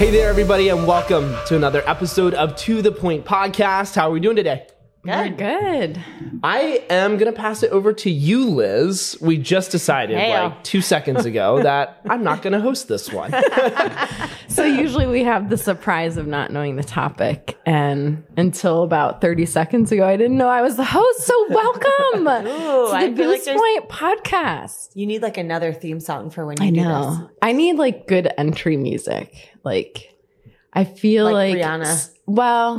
Hey there, everybody, and welcome to another episode of To the Point Podcast. How are we doing today? We're good. I am going to pass it over to you, Liz. We just decided Heyo. like two seconds ago that I'm not going to host this one. So usually we have the surprise of not knowing the topic, and until about thirty seconds ago, I didn't know I was the host. So welcome Ooh, to the feel like Boost there's- Point podcast. You need like another theme song for when you I do know. I need like good entry music. Like I feel Like like, Rihanna. Well,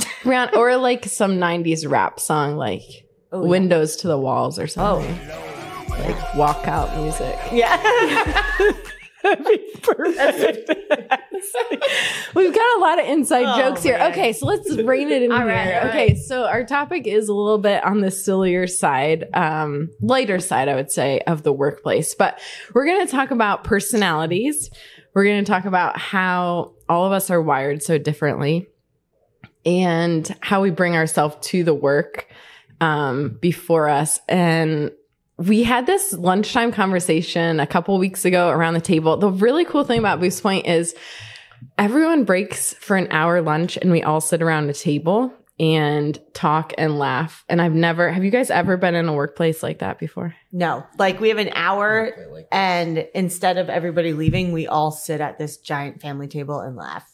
or like some '90s rap song, like Oh, yeah. "Windows to the Walls" or something. Oh. Like walkout music. Yeah. Perfect. We've got a lot of inside Oh, jokes here. man. Okay, so let's rein it in All here. right, okay, right. so our topic is a little bit on the sillier side, um, lighter side, I would say, of the workplace. But we're going to talk about personalities. We're going to talk about how all of us are wired so differently and how we bring ourselves to the work um, before us. And we had this lunchtime conversation a couple weeks ago around the table. The really cool thing about Boostpoint is everyone breaks for an hour lunch and we all sit around a table and talk and laugh. And I've never, have you guys ever been in a workplace like that before? No, like we have an hour, and instead of everybody leaving, we all sit at this giant family table and laugh.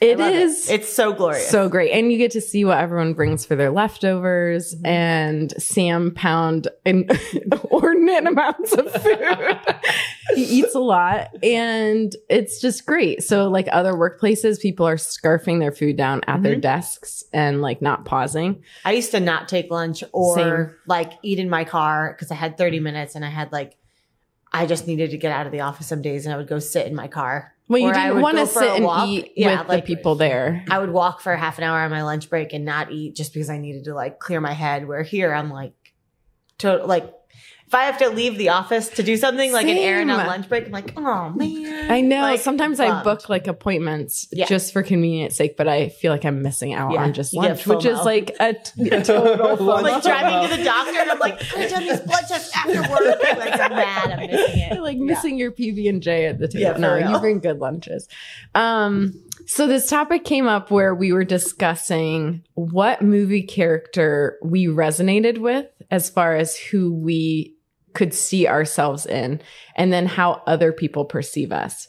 It is It's so glorious. so great. And you get to see what everyone brings for their leftovers. Mm-hmm. And Sam pound inordinate amounts of food. he eats a lot and it's just great. So, like other workplaces, people are scarfing their food down at their Mhm. desks and like not pausing. I used to not take lunch or Same. like eat in my car because I had 30 minutes and I had like, I just needed to get out of the office some days and I would go sit in my car. Well, you didn't want to sit and walk. eat Yeah, with like- the people there. I would walk for half an hour on my lunch break and not eat just because I needed to like clear my head. Where here I'm like, to like, if I have to leave the office to do something like an errand on lunch break, I'm like, oh man. I know. Like, Sometimes I book like appointments Yeah. just for convenience sake, but I feel like I'm missing out Yeah, on just you lunch, which is like a, t- a total Lunch like driving to the doctor and I'm like, I could have done these blood tests after work. Like I'm mad, I'm missing it. like missing your PB and J at the table. Yeah, no, real. you bring good lunches. Um, so this topic came up where we were discussing what movie character we resonated with as far as who we could see ourselves in, and then how other people perceive us.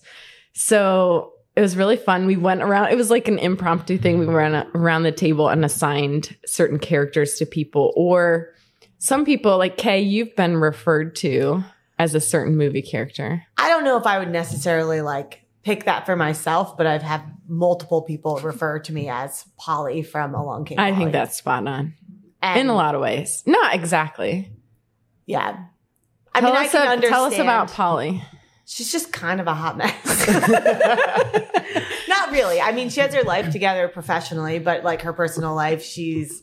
So it was really fun. We went around, it was like an impromptu thing. We went around the table and assigned certain characters to people, or some people, like Kay, you've been referred to as a certain movie character. I don't know if I would necessarily like pick that for myself, but I've had multiple people refer to me as Polly from Along Came I Polly. think that's spot on And- in a lot of ways. Not exactly. Yeah. I tell, mean, I us can a- understand. tell us about Polly. She's just kind of a hot mess. Not really. I mean, she has her life together professionally, but like her personal life, she's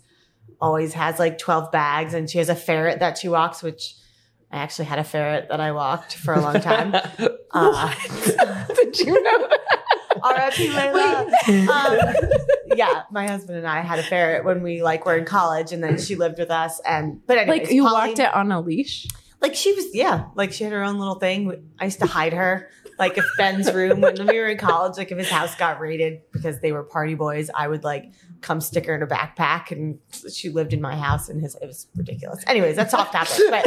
always has like 12 bags and she has a ferret that she walks, which I actually had a ferret that I walked for a long time. Uh, Did you know that? R.I.P. Layla. Um, yeah, my husband and I had a ferret when we like were in college, and then she lived with us. And but anyways, Like you Polly- walked it on a leash? like she was yeah like she had her own little thing i used to hide her like if ben's room when we were in college like if his house got raided because they were party boys i would like come stick her in a backpack and she lived in my house and his it was ridiculous anyways that's off topic but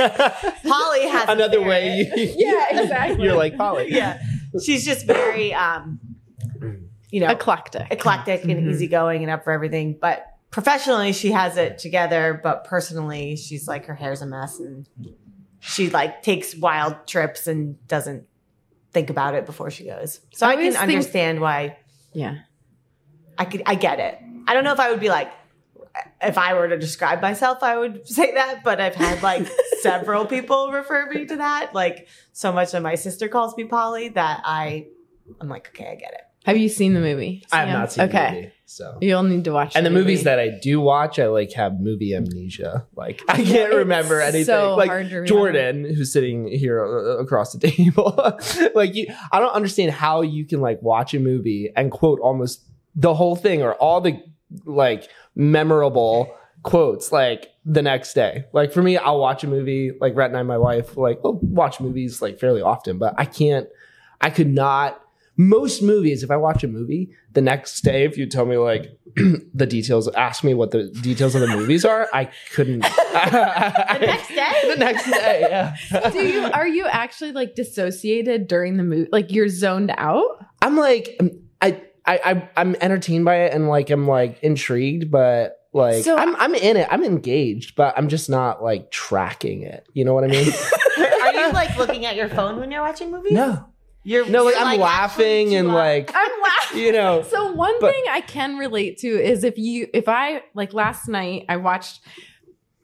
polly has Another ferret. way you, Yeah, exactly. you're like Polly. yeah she's just very um you know Eclectic. eclectic and Mhm. easygoing and up for everything but professionally she has it together but personally she's like her hair's a mess and she like takes wild trips and doesn't think about it before she goes so I i, can think- understand why Yeah. i could i get it i don't know if i would be like if i were to describe myself i would say that but i've had like several people refer me to that like so much that my sister calls me polly that i i'm like okay i get it Have you seen the movie? I have Sam? not seen Okay. the movie, so. You'll need to watch And the movie. movies that I do watch, I like have movie amnesia. Like I can't remember anything. so like hard to remember. Jordan, who's sitting here uh, across the table, like you, I don't understand how you can like watch a movie and quote almost the whole thing or all the like memorable quotes like the next day. Like for me, I'll watch a movie. Like Rhett and I, my wife, like we'll watch movies like fairly often, but I can't. I could not most movies, if I watch a movie, the next day, if you tell me like the details, ask me what the details of the movies are, I couldn't. the next day? the next day, yeah. Do you are you actually like dissociated during the movie? Like you're zoned out? I'm like, um, I, I, I, I'm entertained by it and like I'm like intrigued, but like So- I'm, I'm in it. I'm engaged, but I'm just not like tracking it. You know what I mean? Are you like looking at your phone when you're watching movies? no, You're no, like you're, I'm laughing and like I'm laughing. you know. So one But- thing I can relate to is if you if I like last night I watched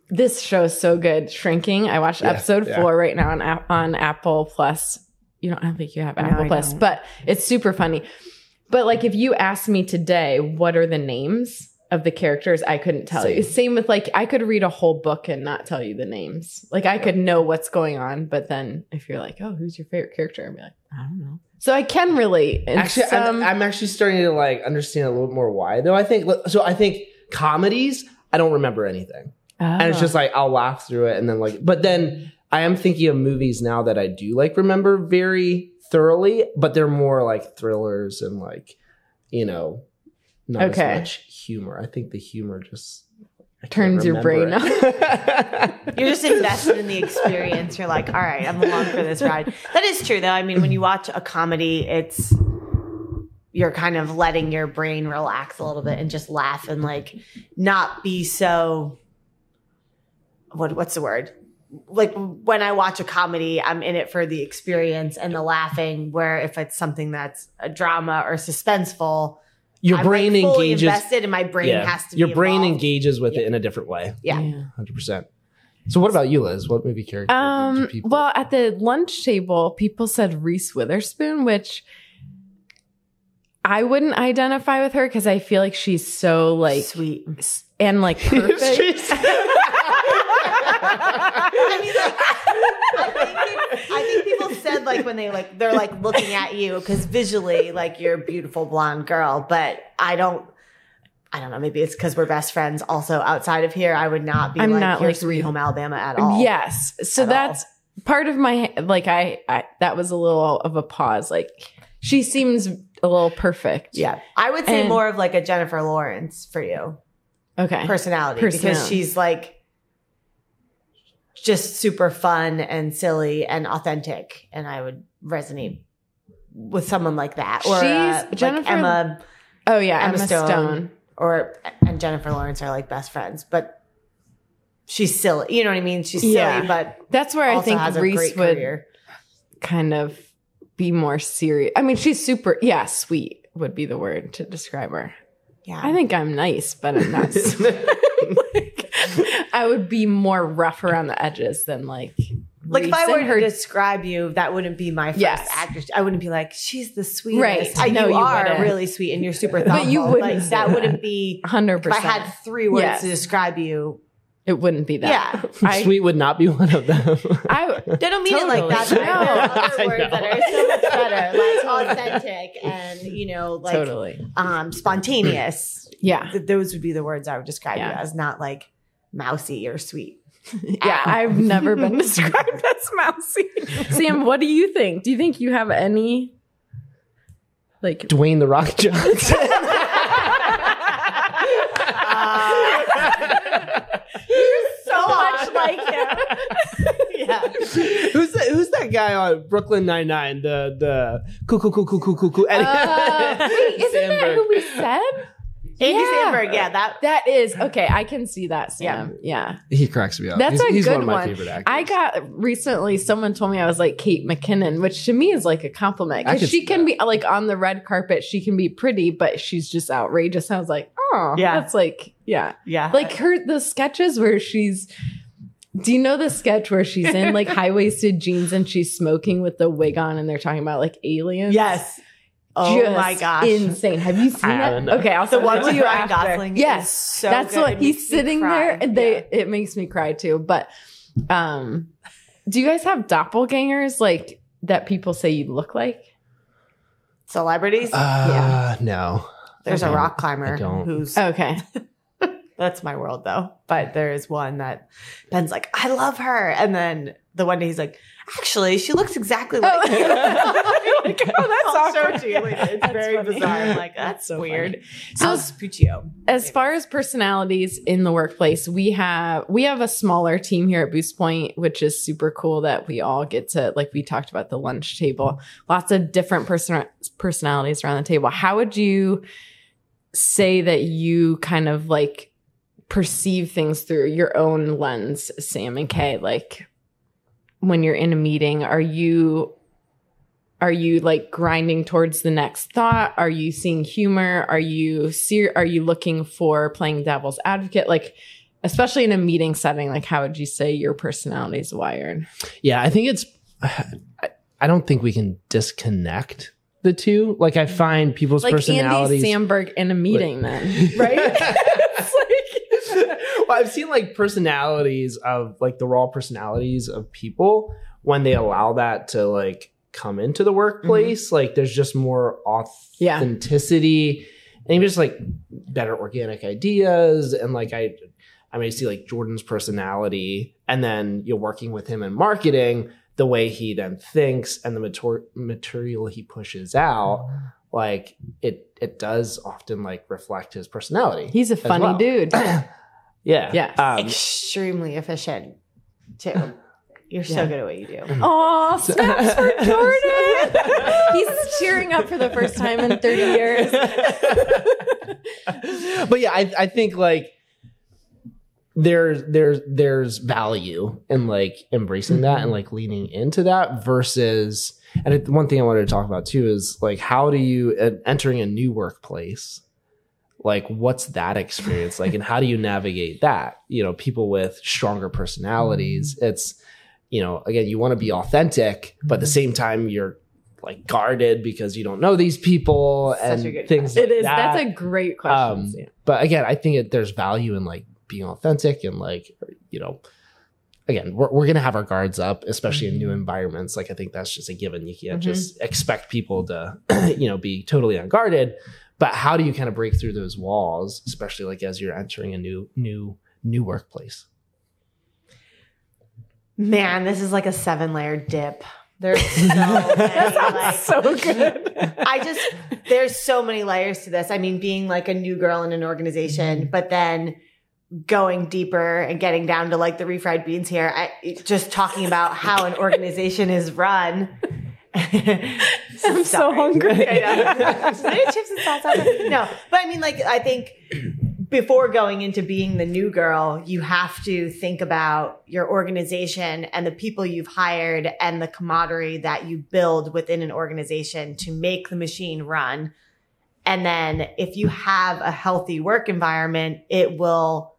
this show is so good, Shrinking. I watched Yeah, episode yeah. four right now on on Apple Plus. You don't I don't think you have Apple I Plus, don't. but it's super funny. But like if you asked me today, what are the names of the characters? I couldn't tell you. Same. Same with like I could read a whole book and not tell you the names. Like I could know what's going on, but then if you're like, oh, who's your favorite character? I'd be like, I don't know. So I can relate. in Actually, I'm, I'm actually starting to like understand a little bit more why though. I think so. I think comedies, I don't remember anything, and it's Oh. just like I'll laugh through it, and then like, but then I am thinking of movies now that I do like remember very thoroughly, but they're more like thrillers and like, you know, not Okay. as much humor. I think the humor just I can't Turns your brain remember it. You're just invested in the experience. You're like, all right, I'm along for this ride. That is true, though. I mean, when you watch a comedy, it's you're kind of letting your brain relax a little bit and just laugh and like not be so. What what's the word? Like when I watch a comedy, I'm in it for the experience and the laughing. Where if it's something that's a drama or suspenseful, your I'm brain like fully engages. invested, and my brain yeah, has to. your be brain involved. engages with Yeah. it in a different way. Yeah. Hundred percent. So, what about you, Liz? What movie character? do Um, people- well, at the lunch table, people said Reese Witherspoon, which I wouldn't identify with her because I feel like she's so like sweet. and like perfect. I mean, like, I think, I think people said like when they like they're like looking at you because visually like you're a beautiful blonde girl, but I don't. I don't know. Maybe it's because we're best friends. Also, outside of here, I would not be I'm like not your like sweet home Alabama at all. yes, so At that's part of my like I, I that was a little of a pause. Like she seems a little perfect. yeah. I would say And- more of like a Jennifer Lawrence for you Okay. personality because she's like just super fun and silly and authentic, and I would resonate with someone like that. Or She's- uh, like Emma. oh yeah, Emma Emma, Stone. Stone. or and Jennifer Lawrence are like best friends, but she's silly. You know what I mean? She's silly, Yeah. but That's where I think Reese would career. kind of be more serious. I mean, she's super. Yeah, sweet would be the word to describe her. Yeah, I think I'm nice, but I'm not. Like, I would be more rough around the edges than like. like if I were and to describe you, that wouldn't be my first Yes. actress. I wouldn't be like she's the sweetest. Right. I, know you, you are wouldn't. really sweet and you're super thoughtful. But you wouldn't like that, that. wouldn't be. 100%. If I had three words Yes. to describe you, It wouldn't be that. yeah, I, Sweet would not be one of them. I they don't mean it like that. Totally. There are No. other words that are so much better, like authentic and you know, like totally. um, spontaneous. Yeah. Th- those would be the words I would describe you as, not like mousy or sweet. Yeah, I've never been described as mousy. Sam, what do you think? Do you think you have any like Dwayne the Rock Johnson. He's so much like him? yeah. who's that? Who's that guy on Brooklyn Nine Nine? The the cool cool cool cool cool cool cool. Uh, wait, isn't that Samberg. who we said? Andy Yeah. Samberg, yeah, that That is okay. I can see that, Sam. Yeah, He cracks me up. that's he's, a he's good one of my one. favorite actors. I got recently. Someone told me I was like Kate McKinnon, which to me is like a compliment because she can that. be like on the red carpet. She can be pretty, but she's just outrageous. I was like, oh, Yeah. that's like, yeah, yeah. like her the sketches where she's. Do you know the sketch where she's in like high waisted jeans and she's smoking with the wig on and they're talking about like aliens? yes. Oh Just my gosh. insane! Have you seen it? Okay, I'll the send one with to you Ryan after. Gosling Yes, is so that's good. what he's sitting there, and they Yeah. it makes me cry too. But um, do you guys have doppelgangers like that? People say you look like. celebrities. uh, no. There's I a don't. rock climber I don't. who's Okay, That's my world though. But there is one that Ben's like, I love her. And then the one day he's like, actually, she looks exactly like you. like, oh, that's show awkward. to you later. It's That's very funny. bizarre. I'm like, That's that's, so weird. funny. So So- Puccio. as far as personalities in the workplace, we have we have a smaller team here at Boostpoint, which is super cool that we all get to like we talked about the lunch table. Lots of different person personalities around the table. How would you say that you kind of like perceive things through your own lens, Sam and Kay? Like when you're in a meeting, are you are you like grinding towards the next thought are you seeing humor are you ser- are you looking for playing devil's advocate like especially in a meeting setting like how would you say your personality is wired Yeah, I think it's. I, don't think we can disconnect the two. Like I find people's personalities. like andy personalities. samberg in a meeting then right It's like- well, I've seen like personalities of like the raw personalities of people when they allow that to like come into the workplace. Mm-hmm. Like there's just more authenticity and even just like better organic ideas. And like I, I mean, I see like Jordan's personality, and then you're working with him in marketing, the way he then thinks and the mater- material he pushes out. Like it, it does often like reflect his personality. he's a funny well. dude Yeah. Yeah. Um, Extremely efficient too. You're so good at what you do. Oh, snaps for Jordan. He's cheering up for the first time in 30 years. but yeah, I, I think like there's there's there's value in like embracing that and like leaning into that versus and it, one thing I wanted to talk about too is like how do you uh, entering a new workplace like what's that experience like and how do you navigate that you know people with stronger personalities it's you know again you want to be authentic but at the same time you're like guarded because you don't know these people Such and things It like is. that That's a great question. um, but again, I think it, there's value in like being authentic and like you know, again, we're we're gonna have our guards up, especially in new environments. Like I think that's just a given. You can't Mhm. just expect people to you know be totally unguarded. But how do you kind of break through those walls, especially like as you're entering a new new new workplace? Man, this is like a seven layer dip. There's so many, like, so good. I just there's so many layers to this. I mean, being like a new girl in an organization, mm-hmm. but then going deeper and getting down to like the refried beans here. I, just talking about how an organization is run. I'm so hungry. I know. Is there any chips and there? No, but I mean, like, I think before going into being the new girl, you have to think about your organization and the people you've hired and the camaraderie that you build within an organization to make the machine run. And then if you have a healthy work environment, it will,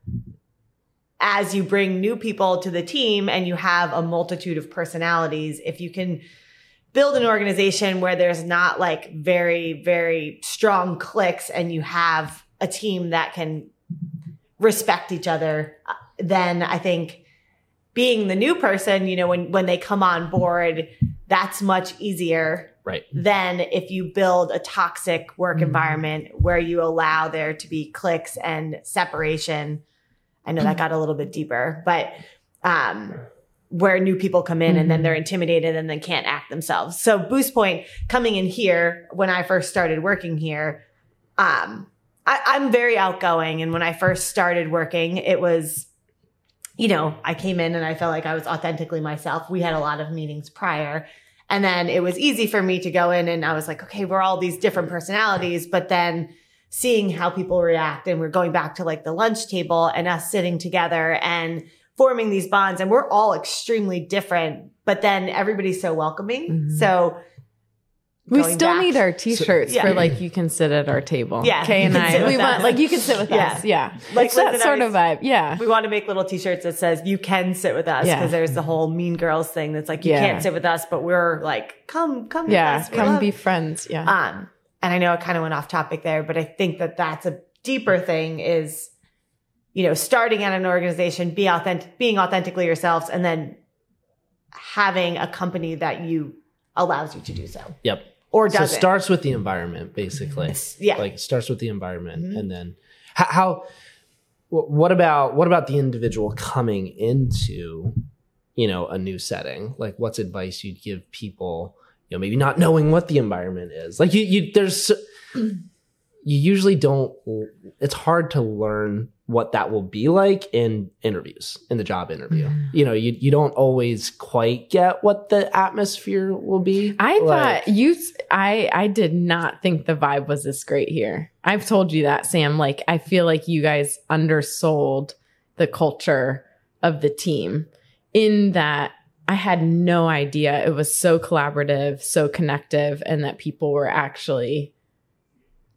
as you bring new people to the team and you have a multitude of personalities, if you can build an organization where there's not like very, very strong clicks and you have a team that can respect each other, uh, then I think being the new person, you know, when, when they come on board, that's much easier Right. than if you build a toxic work environment where you allow there to be clicks and separation. I know that got a little bit deeper, but um, where new people come in and then they're intimidated and then can't act themselves. So Boostpoint coming in here when I first started working here, um, I, I'm very outgoing. And when I first started working, it was, you know, I came in and I felt like I was authentically myself. We had a lot of meetings prior. And then it was easy for me to go in and I was like, okay, we're all these different personalities. But then seeing how people react and we're going back to like the lunch table and us sitting together and forming these bonds and we're all extremely different, but then everybody's so welcoming. Mhm. So We still back- need our t-shirts Yeah. for like you can sit at our table. Yeah, Kay and I. We want us. like you can sit with Yeah. us. Yeah. Like it's that sort I- of vibe. Yeah. we want to make little t-shirts that says you can sit with us Yeah. because there's the whole mean girls thing that's like you Yeah. can't sit with us but we're like come come with Yeah. us. Come love- be friends. Yeah. um and i know it kind of went off topic there but i think that that's a deeper thing is you know starting at an organization be authentic being authentically yourselves and then having a company that you allows you to do so Yep. Or So it starts with the environment, basically. yeah Like it starts with the environment, Mhm. and then how, how what about what about the individual coming into you know a new setting like what's advice you'd give people you know maybe not knowing what the environment is like you you there's you usually don't it's hard to learn what that will be like in interviews in the job interview you know you, you don't always quite get what the atmosphere will be I Like- thought you. I I did not think the vibe was this great here. I've told you that, Sam. Like I feel like you guys undersold the culture of the team. In that, I had no idea it was so collaborative, so connective, and that people were actually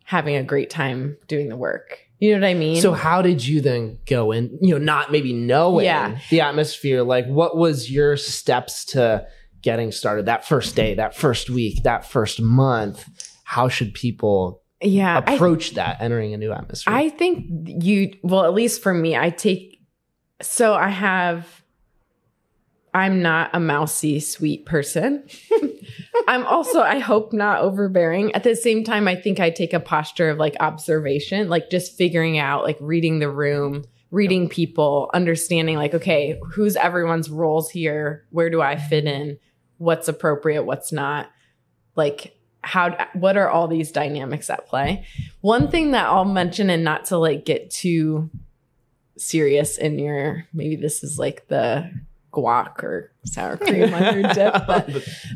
having a great time doing the work. You know what I mean? So how did you then go in, you know, not maybe knowing Yeah. the atmosphere, like what was your steps to getting started that first day, that first week, that first month? How should people yeah, I- approach that entering a new atmosphere? I think you, well, at least for me, I take, so I have, I'm not a mousy, sweet person. I'm also, I hope, not overbearing. At the same time, I think I take a posture of like observation, like just figuring out, like reading the room, reading people, understanding, like, okay, who's everyone's roles here? Where do I fit in? What's appropriate? What's not? Like, how, what are all these dynamics at play? One thing that I'll mention, and not to like get too serious in your, maybe this is like the guac or sour cream on your dip, but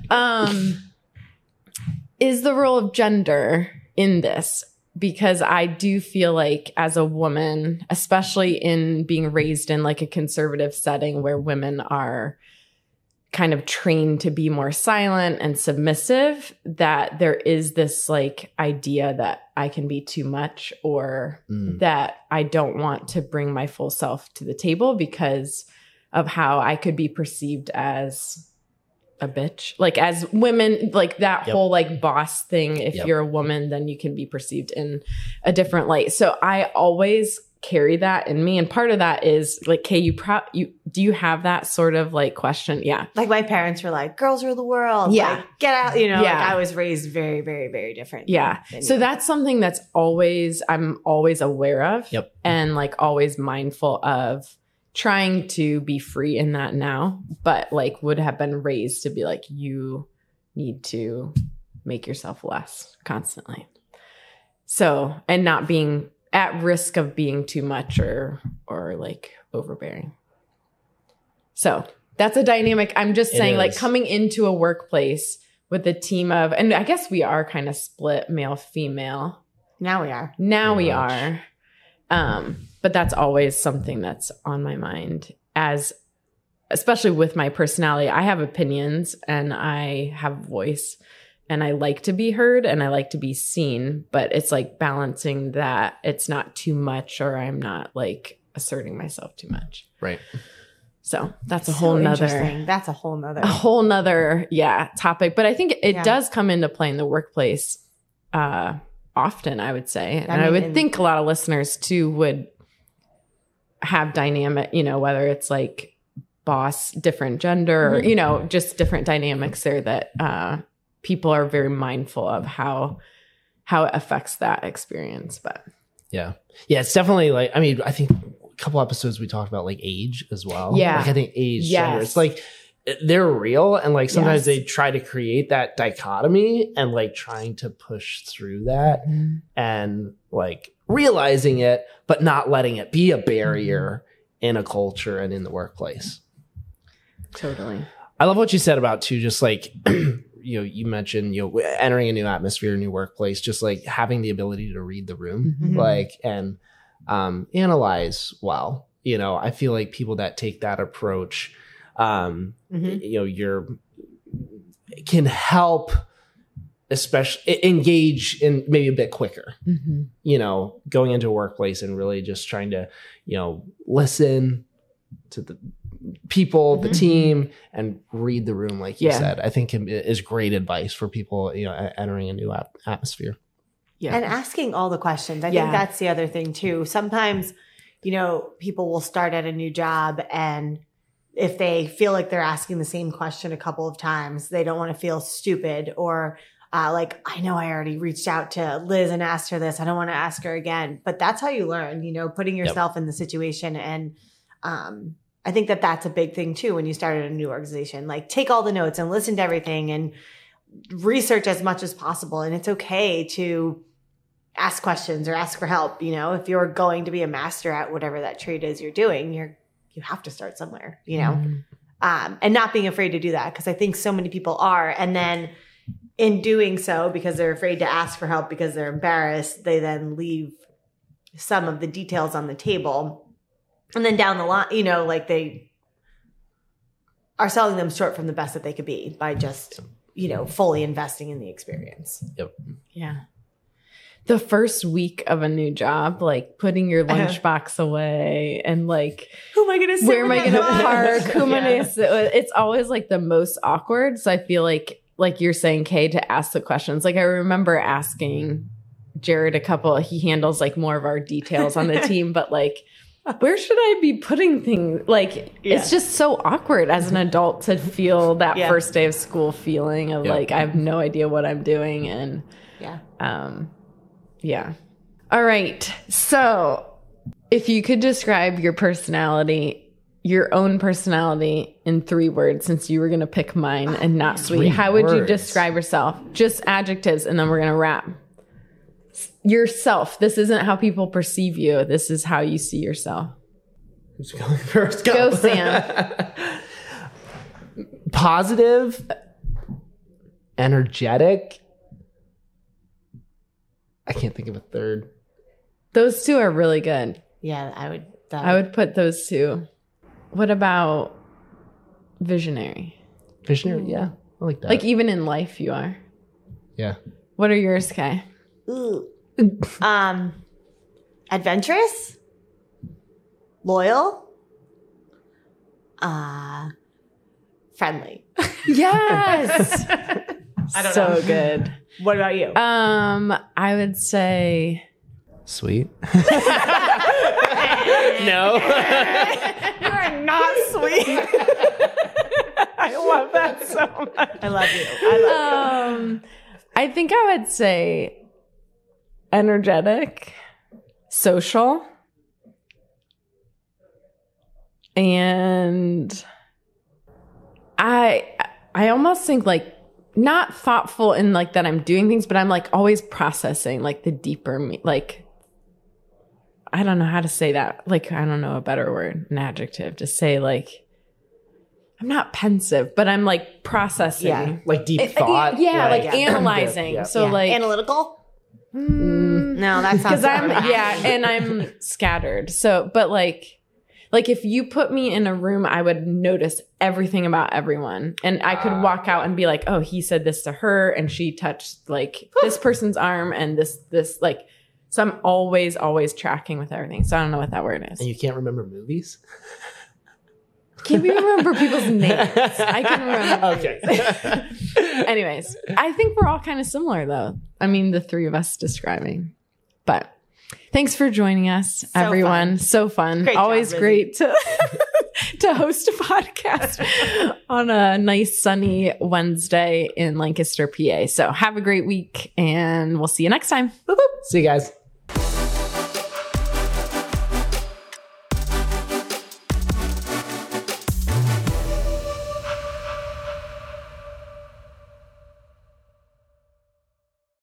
um, is the role of gender in this because I do feel like as a woman, especially in being raised in like a conservative setting where women are kind of trained to be more silent and submissive, that there is this like idea that I can be too much or Mm. that I don't want to bring my full self to the table because of how I could be perceived as a bitch. Like as women, like that Yep. whole like boss thing. If Yep. you're a woman, then you can be perceived in a different light. So I always carry that in me. And part of that is like, Kay, you pro you do you have that sort of like question? Yeah. Like my parents were like, "Girls rule the world." Yeah. Like, get out. You know, Yeah. like I was raised very, very, very different. Yeah. than So you. that's something that's always I'm always aware of. Yep. And like always mindful of trying to be free in that now, but like would have been raised to be like you need to make yourself less constantly. So, and not being at risk of being too much or or like overbearing. So, that's a dynamic. I'm just saying like coming into a workplace with a team of and I guess we are kind of split male female. now we are. Now Pretty we much. are. Um, but that's always something that's on my mind as especially with my personality. I have opinions and I have voice and I like to be heard and I like to be seen, but it's like balancing that it's not too much or I'm not like asserting myself too much. right. So that's a So whole nother interesting. That's a whole nother. a whole nother yeah topic but i think it Yeah. does come into play in the workplace uh often i would say and i, would in- think a lot of listeners too would have dynamic you know whether it's like boss different gender or Mhm. you know just different dynamics there that uh people are very mindful of how how it affects that experience but Yeah. Yeah. It's definitely like, I mean, I think a couple episodes we talked about like age as well. Yeah. Like I think age, gender. It's like they're real. And like sometimes Yes. they try to create that dichotomy and like trying to push through that and like realizing it, but not letting it be a barrier in a culture and in the workplace. totally I love what you said about too, just like you know, you mentioned you know entering a new atmosphere, a new workplace, just like having the ability to read the room, Mhm. like and um, analyze well. You know, I feel like people that take that approach, um, Mhm. you know, you're can help, especially engage in maybe a bit quicker Mhm. you know, going into a workplace and really just trying to, you know, listen to the people, the Mhm. team, and read the room, like you Yeah. said, I think is great advice for people, you know, entering a new at- atmosphere. yeah And asking all the questions. I Yeah. think that's the other thing too. Sometimes, you know, people will start at a new job and if they feel like they're asking the same question a couple of times, they don't want to feel stupid or uh, like I know I already reached out to Liz and asked her this. I don't want to ask her again. But that's how you learn, you know, putting yourself in the situation. And um, I think that that's a big thing too when you start at a new organization. Like take all the notes and listen to everything and research as much as possible. And it's okay to ask questions or ask for help. You know, if you're going to be a master at whatever that trade is you're doing, you're you have to start somewhere. You know, Mm-hmm. um, and not being afraid to do that because I think so many people are, and then in doing so because they're afraid to ask for help because they're embarrassed, they then leave some of the details on the table, and then down the line, you know, like they are selling them short from the best that they could be by just you know fully investing in the experience. Yep. Yeah. The first week of a new job, like putting your Uh-huh. lunchbox away and like, Who am I going to? where am I going to park? Who am I going to sit with? It's always like the most awkward. So I feel like, like you're saying, Kay, to ask the questions. Like I remember asking Jared a couple, he handles like more of our details on the team, but like, where should I be putting things? Like, Yeah. it's just so awkward as an adult to feel that Yeah. first day of school feeling of Yeah. like, I have no idea what I'm doing. And, Yeah. um, yeah. All right. So, if you could describe your personality, your own personality in three words, since you were going to pick mine and not sweet, Three how would you describe yourself? Just adjectives, and then we're going to wrap. Yourself. This isn't how people perceive you. This is how you see yourself. Who's going first? Go, Sam. Positive, energetic. I can't think of a third. Those two are really good. Yeah, I would. That I would put those two. What about visionary? Visionary. Yeah, I like that. Like, even in life, you are. yeah. What are yours, Kay? Um, adventurous, loyal, uh, friendly. Yes. I don't so know. good. What about you? Um, I would say Sweet. no. You are not sweet. I love that so much. I love you. I love Um, I think I would say energetic, social, and I I almost think like not thoughtful in like that I'm doing things, but I'm like always processing like the deeper me like I don't know how to say that. Like I don't know a better word, an adjective to say like I'm not pensive, but I'm like processing. Yeah. Like deep It- thought. yeah, like, yeah. analyzing. Yeah. So Yeah. like analytical. mm, No, that sounds because I'm yeah, and I'm scattered. So, but like, like if you put me in a room, I would notice everything about everyone, and I could Ah. walk out and be like, "Oh, he said this to her, and she touched like this person's arm, and this this like." So I'm always always tracking with everything. So I don't know what that word is. And you can't remember movies? Can't even remember people's names. I can remember. Okay. Anyways, I think we're all kind of similar though. I mean, the three of us describing. But thanks for joining us, everyone. fun. So fun. Great Always Lizzie. great to to host a podcast on a nice sunny Wednesday in Lancaster, PA. So have a great week and we'll see you next time. See you guys.